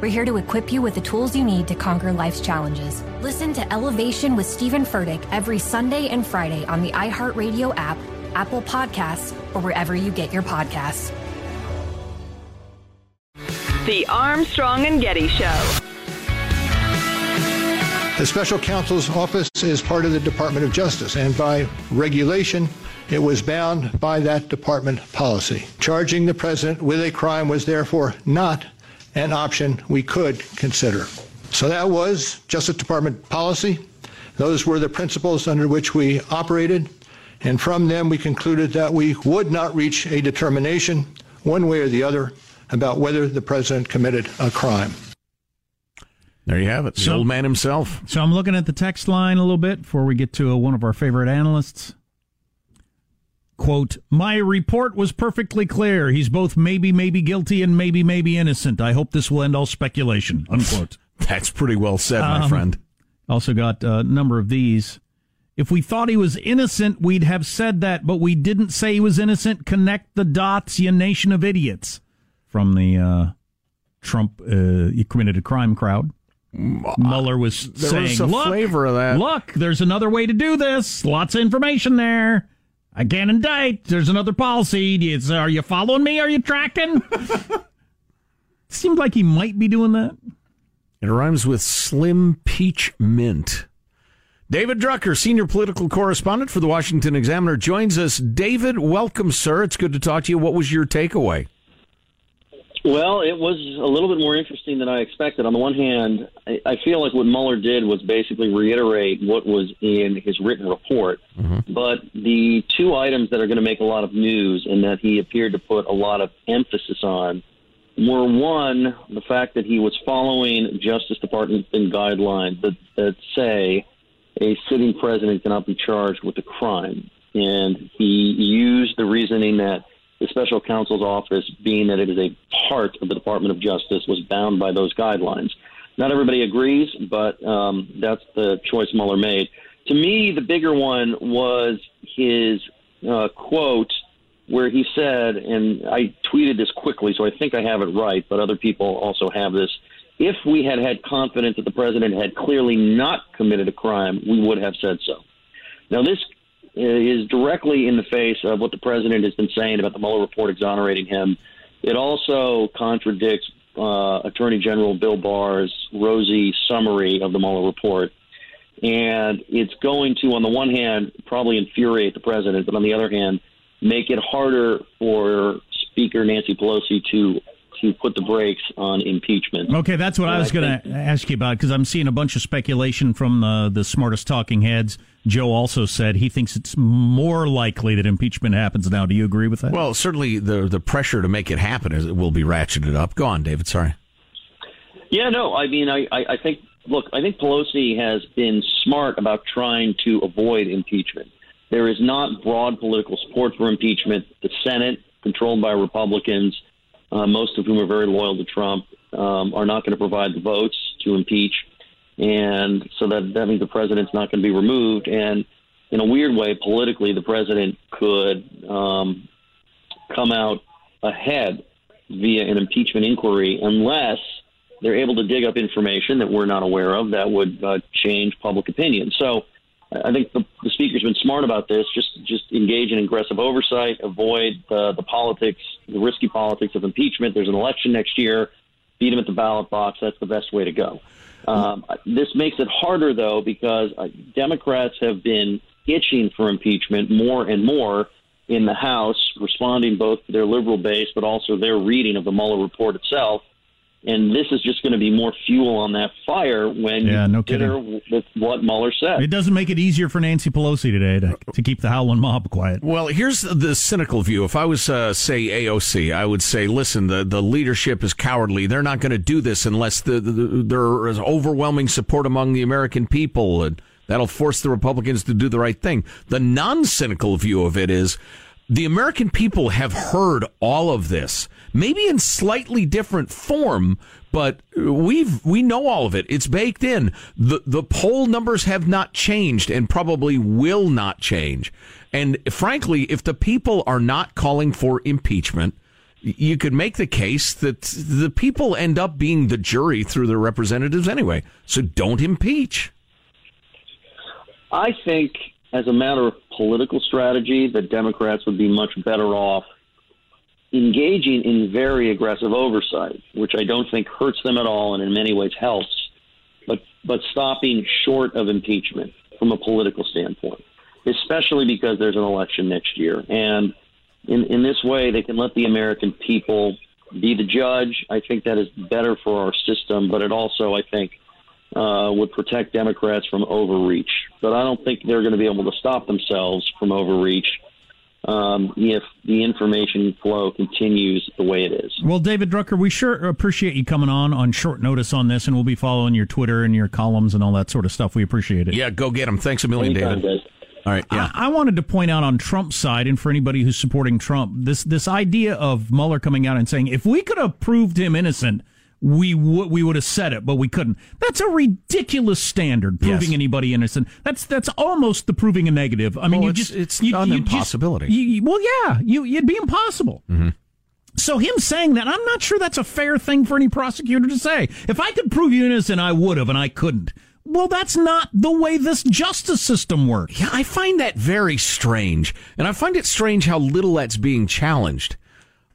We're here to equip you with the tools you need to conquer life's challenges. Listen to Elevation with Stephen Furtick every Sunday and Friday on the iHeartRadio app, Apple Podcasts, or wherever you get your podcasts. The Armstrong and Getty Show. The special counsel's office is part of the Department of Justice, and by regulation, it was bound by that department policy. Charging the president with a crime was therefore not an option we could consider. So that was Justice Department policy. Those were the principles under which we operated, and from them we concluded that we would not reach a determination, one way or the other, about whether the president committed a crime. There you have it. The so, old man himself. So I'm looking at the text line a little bit before we get to a, one of our favorite analysts. Quote, my report was perfectly clear. He's both maybe, maybe guilty and maybe, maybe innocent. I hope this will end all speculation. Unquote. That's pretty well said, my um, friend. Also got a number of these. If we thought he was innocent, we'd have said that, but we didn't say he was innocent. Connect the dots, you nation of idiots. From the uh, Trump uh, committed a crime crowd. Mueller was there saying, was a look, flavor of that. Look, there's another way to do this. Lots of information there. I can't indict. There's another policy. Are you following me? Are you tracking? Seems like he might be doing that. It rhymes with Slim Peach Mint. David Drucker, senior political correspondent for the Washington Examiner, joins us. David, welcome, sir. It's good to talk to you. What was your takeaway? Well, it was a little bit more interesting than I expected. On the one hand, I feel like what Mueller did was basically reiterate what was in his written report. Mm-hmm. But the two items that are going to make a lot of news and that he appeared to put a lot of emphasis on were one, the fact that he was following Justice Department guidelines that, that say a sitting president cannot be charged with a crime. And he used the reasoning that the special counsel's office, being that it is a part of the Department of Justice, was bound by those guidelines. Not everybody agrees, but um, that's the choice Mueller made. To me, the bigger one was his uh, quote where he said, and I tweeted this quickly, so I think I have it right, but other people also have this. If we had had confidence that the president had clearly not committed a crime, we would have said so. Now, this is directly in the face of what the president has been saying about the Mueller report exonerating him. It also contradicts uh, Attorney General Bill Barr's rosy summary of the Mueller report. And it's going to, on the one hand, probably infuriate the president, but on the other hand, make it harder for Speaker Nancy Pelosi to to put the brakes on impeachment. Okay, that's what and I was going to ask you about because I'm seeing a bunch of speculation from the, the smartest talking heads. Joe also said he thinks it's more likely that impeachment happens now. Do you agree with that? Well, certainly the the pressure to make it happen is, will be ratcheted up. Go on, David. Sorry. Yeah, no. I mean, I, I, I think look, I think Pelosi has been smart about trying to avoid impeachment. There is not broad political support for impeachment. The Senate, controlled by Republicans, uh, most of whom are very loyal to Trump, um, are not going to provide the votes to impeach, and so that that means the president's not going to be removed. And in a weird way, politically, the president could um, come out ahead via an impeachment inquiry unless they're able to dig up information that we're not aware of that would uh, change public opinion. So I think the, the speaker's been smart about this. Just just engage in aggressive oversight, avoid the, the politics, the risky politics of impeachment. There's an election next year. Beat him at the ballot box. That's the best way to go. Um, this makes it harder, though, because uh, Democrats have been itching for impeachment more and more in the House, responding both to their liberal base, but also their reading of the Mueller report itself and this is just going to be more fuel on that fire when yeah, you no consider kidding. with what Mueller said. It doesn't make it easier for Nancy Pelosi today to, to keep the howling mob quiet. Well, here's the cynical view. If I was, uh, say, AOC, I would say, listen, the, the leadership is cowardly. They're not going to do this unless the, the, there is overwhelming support among the American people, and that'll force the Republicans to do the right thing. The non cynical view of it is the American people have heard all of this, maybe in slightly different form, but we've we know all of it. It's baked in. The the poll numbers have not changed and probably will not change. And frankly, if the people are not calling for impeachment, you could make the case that the people end up being the jury through their representatives anyway. So don't impeach. I think as a matter of political strategy, the Democrats would be much better off engaging in very aggressive oversight, which I don't think hurts them at all and in many ways helps, but, but stopping short of impeachment from a political standpoint, especially because there's an election next year. And in, in this way, they can let the American people be the judge. I think that is better for our system, but it also, I think, uh, would protect Democrats from overreach. But I don't think they're going to be able to stop themselves from overreach um, if the information flow continues the way it is. Well, David Drucker, we sure appreciate you coming on on short notice on this, and we'll be following your Twitter and your columns and all that sort of stuff. We appreciate it. Yeah, go get them. Thanks a million, Anytime, David. guys. All right, yeah. I, I wanted to point out on Trump's side, and for anybody who's supporting Trump, this this idea of Mueller coming out and saying, if we could have proved him innocent, we would we would have said it, but we couldn't. That's a ridiculous standard. Proving Yes. anybody innocent. That's that's almost the proving a negative. I mean, Well, you it's- just it's you, an you impossibility. you- you- well, yeah, you it'd be impossible. Mm-hmm. So him saying that, I'm not sure that's a fair thing for any prosecutor to say. If I could prove you innocent, I would have, and I couldn't. Well, that's not the way this justice system works. Yeah, I find that very strange, and I find it strange how little that's being challenged.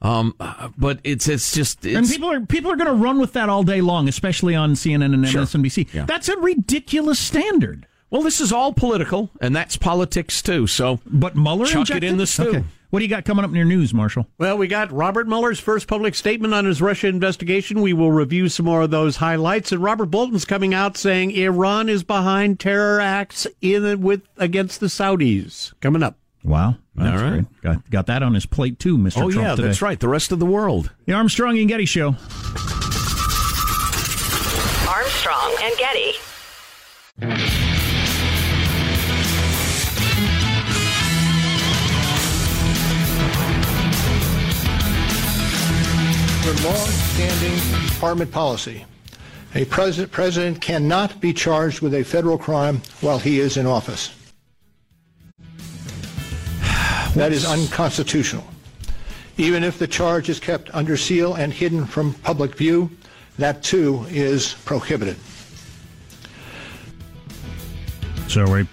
Um, uh, but it's it's just it's, and people are people are going to run with that all day long, especially on CNN and Sure. MSNBC. Yeah. That's a ridiculous standard. well, this is all political, and that's politics too. So, But Mueller Chuck it in the stew. Okay. What do you got coming up in your news, Marshall? Well, we got Robert Mueller's first public statement on his Russia investigation. We will review some more of those highlights. And Robert Bolton's coming out saying Iran is behind terror acts in with against the Saudis. Coming up. Wow, that's All right. great. Got got that on his plate too, Mister oh Trump. yeah, today. that's right. The rest of the world. The Armstrong and Getty Show. Armstrong and Getty. Under long-standing department policy, a president, president cannot be charged with a federal crime while he is in office. That is unconstitutional. Even if the charge is kept under seal and hidden from public view, that too is prohibited. So are we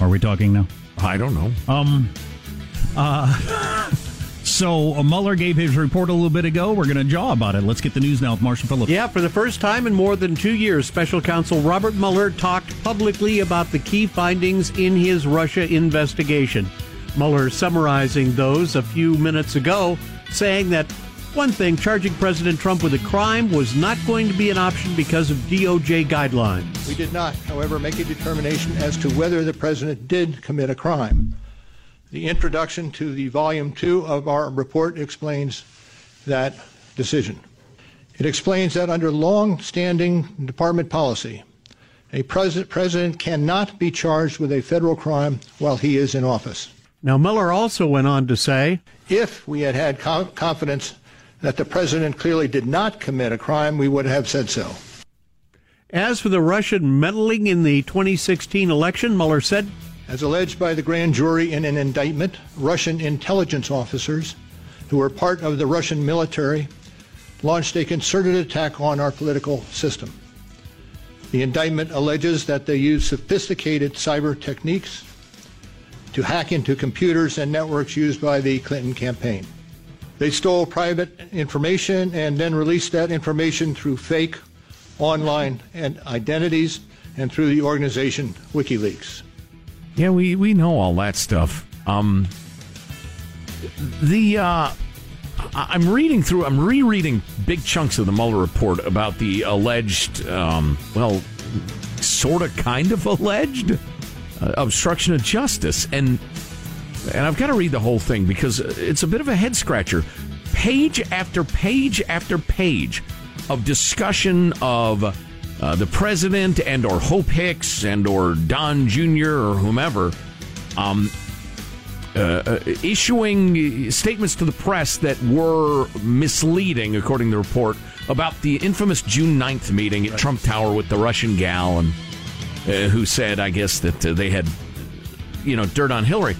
are we talking now? I don't know. Um. So uh, Mueller gave his report a little bit ago. We're going to jaw about it. Let's get the news now with Marshall Phillips. Yeah, for the first time in more than two years, special counsel Robert Mueller talked publicly about the key findings in his Russia investigation. Mueller summarizing those a few minutes ago, saying that one thing, charging President Trump with a crime was not going to be an option because of DOJ guidelines. We did not, however, make a determination as to whether the president did commit a crime. The introduction to the volume two of our report explains that decision. It explains that under long-standing department policy, a pres- president cannot be charged with a federal crime while he is in office. Now, Mueller also went on to say, If we had had co- confidence that the president clearly did not commit a crime, we would have said so. As for the Russian meddling in the 2016 election, Mueller said, As alleged by the grand jury in an indictment, Russian intelligence officers who were part of the Russian military launched a concerted attack on our political system. The indictment alleges that they used sophisticated cyber techniques to hack into computers and networks used by the Clinton campaign. They stole private information and then released that information through fake online and identities and through the organization WikiLeaks. Yeah, we, we know all that stuff. Um, the uh, I'm reading through, I'm rereading big chunks of the Mueller report about the alleged, um, well, sort of, kind of alleged uh, obstruction of justice, and and I've got to read the whole thing because it's a bit of a head scratcher. Page after page after page of discussion of uh, the president and or Hope Hicks and or Don Jr. or whomever um, uh, uh, issuing statements to the press that were misleading, according to the report, about the infamous June 9th meeting at right. Trump Tower with the Russian gal and uh, who said, I guess, that uh, they had, you know, dirt on Hillary.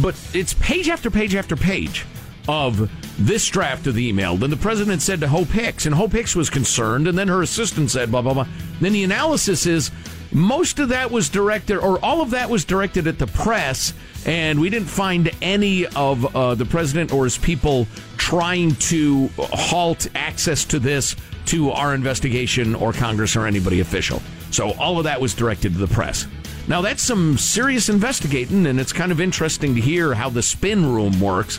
But it's page after page after page of this draft of the email. Then the president said to Hope Hicks, and Hope Hicks was concerned, and then her assistant said, blah, blah, blah. Then the analysis is most of that was directed, or all of that was directed at the press, and we didn't find any of uh, the president or his people trying to halt access to this to our investigation or Congress or anybody official. So all of that was directed to the press. Now, that's some serious investigating, and it's kind of interesting to hear how the spin room works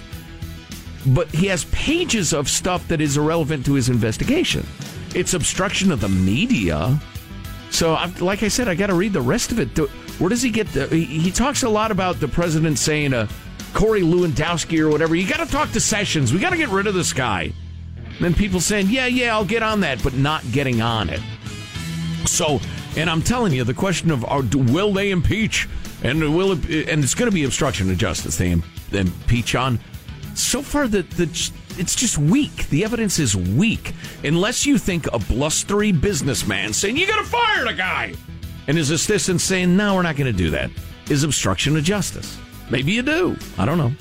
but he has pages of stuff that is irrelevant to his investigation. It's obstruction of the media. So, I'm, like I said, I got to read the rest of it. Where does he get the? He talks a lot about the president saying, uh, Corey Lewandowski or whatever, you got to talk to Sessions. We got to get rid of this guy. Then people saying, yeah, yeah, I'll get on that, but not getting on it. So, and I'm telling you, the question of uh, will they impeach and will it, and it's going to be obstruction of justice. They impeach on so far the, the it's just weak. The evidence is weak. Unless you think a blustery businessman saying you got to fire the guy, and his assistant saying no, we're not going to do that, is obstruction of justice. Maybe you do. I don't know.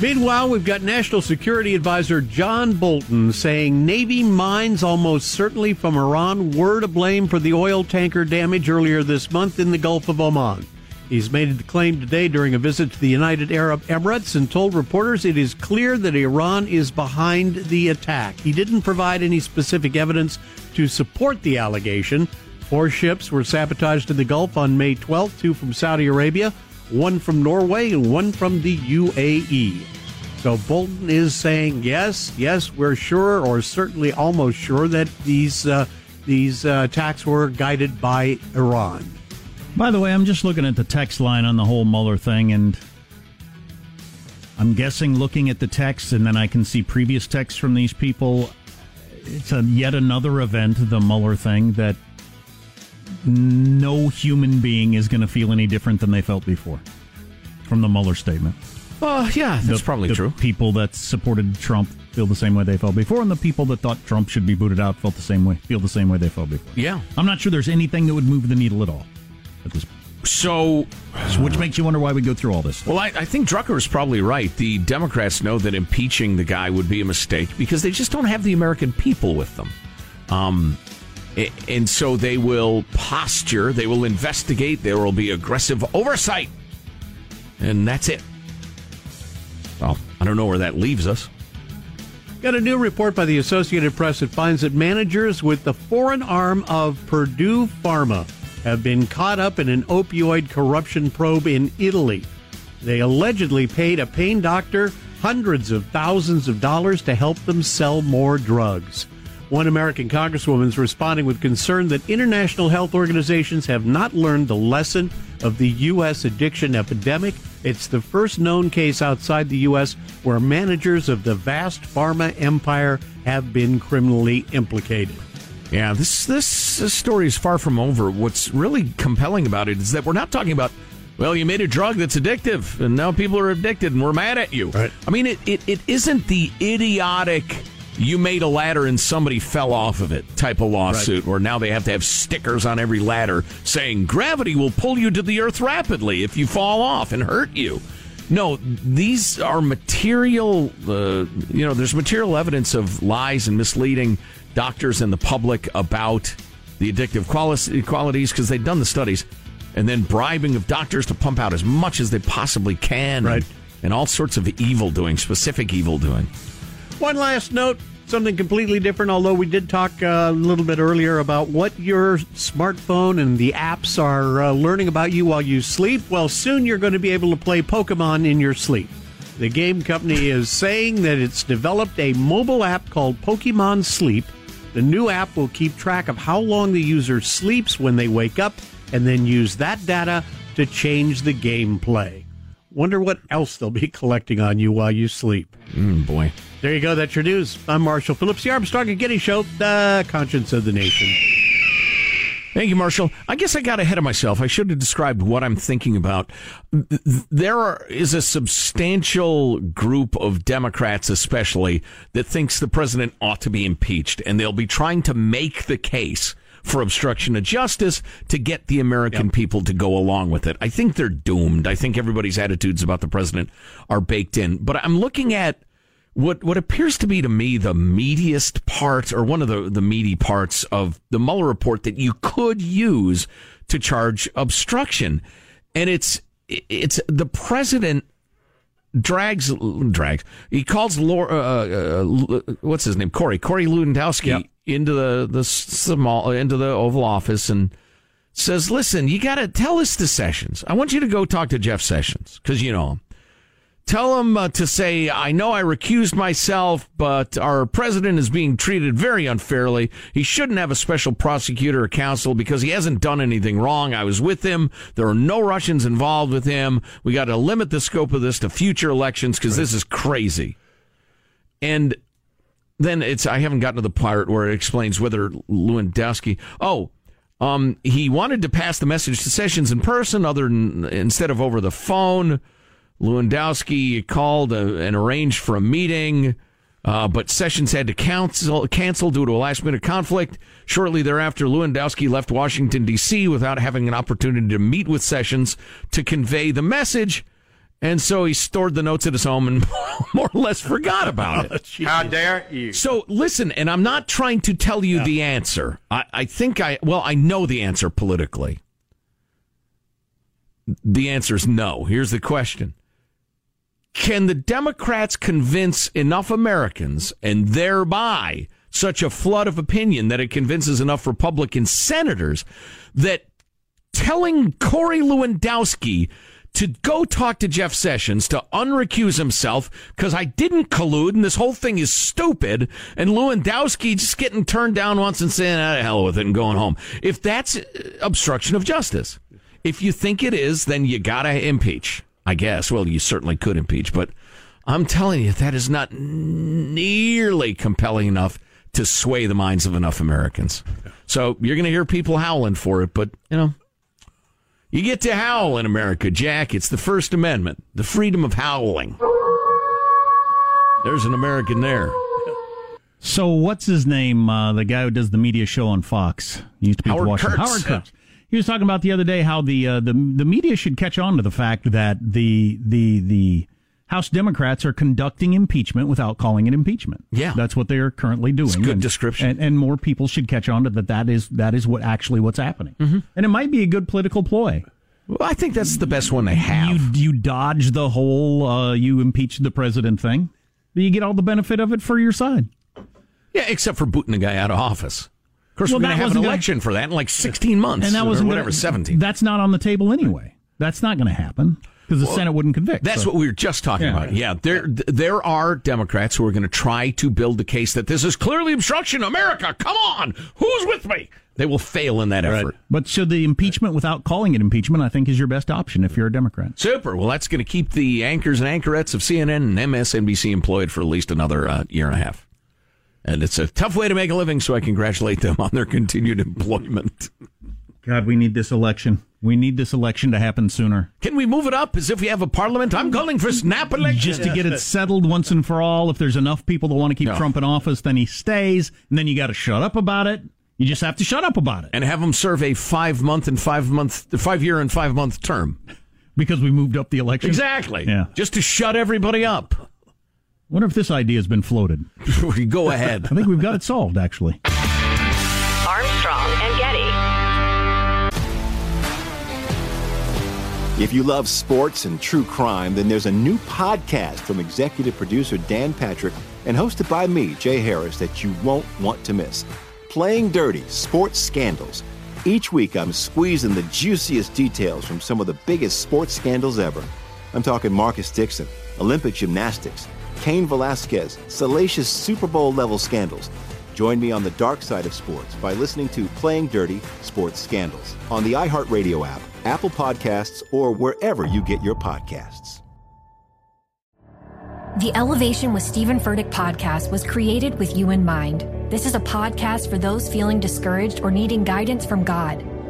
Meanwhile, we've got National Security Advisor John Bolton saying Navy mines almost certainly from Iran were to blame for the oil tanker damage earlier this month in the Gulf of Oman. He's made the claim today during a visit to the United Arab Emirates and told reporters it is clear that Iran is behind the attack. He didn't provide any specific evidence to support the allegation. Four ships were sabotaged in the Gulf on May 12th, two from Saudi Arabia, one from Norway, and one from the UAE. So Bolton is saying, yes, yes, we're sure, or certainly almost sure, that these uh, these uh, attacks were guided by Iran. By the way, I'm just looking at the text line on the whole Mueller thing, and I'm guessing looking at the text, and then I can see previous texts from these people. It's a yet another event, the Mueller thing, that no human being is going to feel any different than they felt before from the Mueller statement. Oh, yeah, that's the, probably the true. People that supported Trump feel the same way they felt before, and the people that thought Trump should be booted out felt the same way, feel the same way they felt before. Yeah. I'm not sure there's anything that would move the needle at all at this point. So, which makes you wonder why we go through all this. Stuff. Well, I, I think Drucker is probably right. The Democrats know that impeaching the guy would be a mistake because they just don't have the American people with them. Um, and so they will posture, they will investigate, there will be aggressive oversight. And that's it. Well, I don't know where that leaves us. Got a new report by the Associated Press that finds that managers with the foreign arm of Purdue Pharma have been caught up in an opioid corruption probe in Italy. They allegedly paid a pain doctor hundreds of thousands of dollars to help them sell more drugs. One American congresswoman is responding with concern that international health organizations have not learned the lesson of the U.S. addiction epidemic. It's the first known case outside the U.S. where managers of the vast pharma empire have been criminally implicated. Yeah, this, this this story is far from over. What's really compelling about it is that we're not talking about well, you made a drug that's addictive, and now people are addicted, and we're mad at you. Right. I mean, it, it, it isn't the idiotic you made a ladder and somebody fell off of it type of lawsuit, right. where now they have to have stickers on every ladder saying gravity will pull you to the earth rapidly if you fall off and hurt you. No, these are material, uh, you know, there's material evidence of lies and misleading doctors and the public about the addictive qualities because they've done the studies and then bribing of doctors to pump out as much as they possibly can. Right. And, and all sorts of evil doing, specific evil doing. One last note something completely different, although we did talk uh, a little bit earlier about what your smartphone and the apps are uh, learning about you while you sleep. Well, soon you're going to be able to play Pokemon in your sleep. The game company is saying that it's developed a mobile app called Pokemon Sleep. The new app will keep track of how long the user sleeps when they wake up and then use that data to change the gameplay. Wonder what else they'll be collecting on you while you sleep. Mm, boy. There you go. That's your news. I'm Marshall Phillips, the Armstrong and Getty Show, the conscience of the nation. Thank you, Marshall. I guess I got ahead of myself. I should have described what I'm thinking about. There are, is a substantial group of Democrats, especially, that thinks the president ought to be impeached, and they'll be trying to make the case for obstruction of justice to get the American yep. people to go along with it. I think they're doomed. I think everybody's attitudes about the president are baked in. But I'm looking at what what appears to be to me the meatiest part or one of the, the meaty parts of the Mueller report that you could use to charge obstruction. And it's it's the president drags drags he calls Laura uh, uh, what's his name Corey Corey Lewandowski yep into the the small into the Oval Office and says, "Listen, you got to tell us to Sessions. I want you to go talk to Jeff Sessions because you know him. Tell him uh, to say, I know I recused myself, but our president is being treated very unfairly. He shouldn't have a special prosecutor or counsel because he hasn't done anything wrong. I was with him. There are no Russians involved with him. We got to limit the scope of this to future elections because right. this is crazy." And then it's I haven't gotten to the part where it explains whether Lewandowski. Oh, um, he wanted to pass the message to Sessions in person, other than instead of over the phone. Lewandowski called a, and arranged for a meeting, uh, but Sessions had to cancel, cancel due to a last minute conflict. Shortly thereafter, Lewandowski left Washington, D.C. without having an opportunity to meet with Sessions to convey the message. And so he stored the notes at his home and more or less forgot about it. How dare you? So listen, and I'm not trying to tell you the answer. I, I think I, well, I know the answer politically. The answer is no. Here's the question Can the Democrats convince enough Americans and thereby such a flood of opinion that it convinces enough Republican senators that telling Corey Lewandowski to go talk to Jeff Sessions to unrecuse himself because I didn't collude and this whole thing is stupid. And Lewandowski just getting turned down once and saying, out ah, of hell with it and going home. If that's uh, obstruction of justice, if you think it is, then you gotta impeach. I guess. Well, you certainly could impeach, but I'm telling you, that is not nearly compelling enough to sway the minds of enough Americans. So you're going to hear people howling for it, but you know, you get to howl in America, Jack. It's the First Amendment, the freedom of howling. There's an American there. So, what's his name? Uh, the guy who does the media show on Fox. He used to be Howard Washington. Kurtz. Howard Kurtz. He was talking about the other day how the uh, the the media should catch on to the fact that the the the House Democrats are conducting impeachment without calling it impeachment. Yeah, that's what they are currently doing. It's good and, description, and, and, more people should catch on to that. That is that is what actually what's happening, mm-hmm. and it might be a good political ploy. Well, I think that's the best one they have. You, you dodge the whole uh, you impeach the president thing. You get all the benefit of it for your side. Yeah, except for booting the guy out of office. Of course, well, we're going to have an election gonna... for that in like 16 months, and that was whatever, gonna, 17. That's not on the table anyway. That's not going to happen because the well, Senate wouldn't convict. That's so. what we were just talking yeah, about. Yeah, there there are Democrats who are going to try to build the case that this is clearly obstruction. America, come on, who's with me? They will fail in that effort. Right. But so the impeachment without calling it impeachment, I think, is your best option if you're a Democrat. Super. Well, that's going to keep the anchors and anchorettes of CNN and MSNBC employed for at least another uh, year and a half. And it's a tough way to make a living, so I congratulate them on their continued employment. God, we need this election. We need this election to happen sooner. Can we move it up as if we have a parliament? I'm calling for snap election. Just to get it settled once and for all. If there's enough people that want to keep No. Trump in office, then he stays, and then you got to shut up about it. You just have to shut up about it and have them serve a five month and five month, five year and five month term. because we moved up the election. Exactly. Yeah. Just to shut everybody up. Wonder if this idea has been floated. Go ahead. I think we've got it solved, actually. Armstrong and Getty. If you love sports and true crime, then there's a new podcast from executive producer Dan Patrick and hosted by me, Jay Harris, that you won't want to miss. Playing Dirty Sports Scandals. Each week, I'm squeezing the juiciest details from some of the biggest sports scandals ever. I'm talking Marcus Dixon, Olympic gymnastics, Cain Velasquez, salacious Super Bowl level scandals. Join me on the dark side of sports by listening to Playing Dirty Sports Scandals on the iHeartRadio app, Apple Podcasts, or wherever you get your podcasts. The Elevation with Stephen Furtick podcast was created with you in mind. This is a podcast for those feeling discouraged or needing guidance from God.